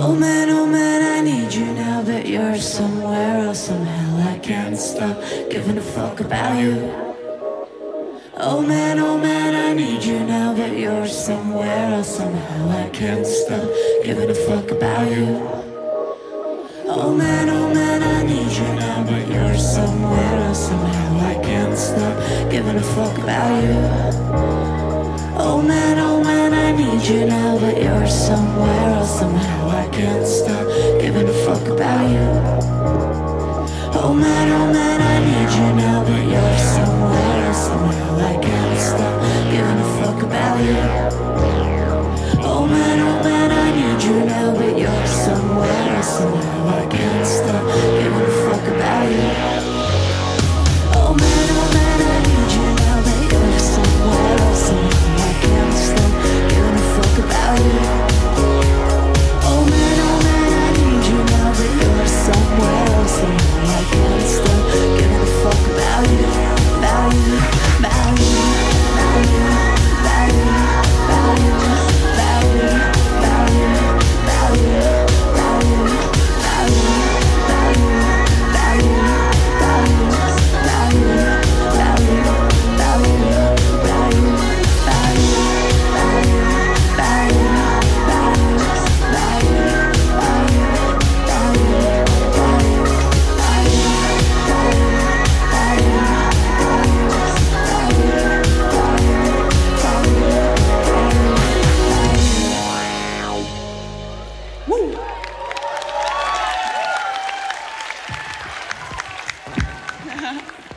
Oh man, oh man, I need you now that you're somewhere else. Somehow I can't stop giving a fuck about you. Oh man, oh man, I need you now that you're somewhere else. Somehow I can't stop giving a fuck about you. Oh man, oh man, I need you now, but you're somewhere else. Somehow I can't stop giving a fuck about you. Oh man, oh man, I need you now, but somewhere else. Somehow I can't stop giving a fuck about you. Oh man, oh man, I need you now, but you're somewhere else. Somehow I can't Woo!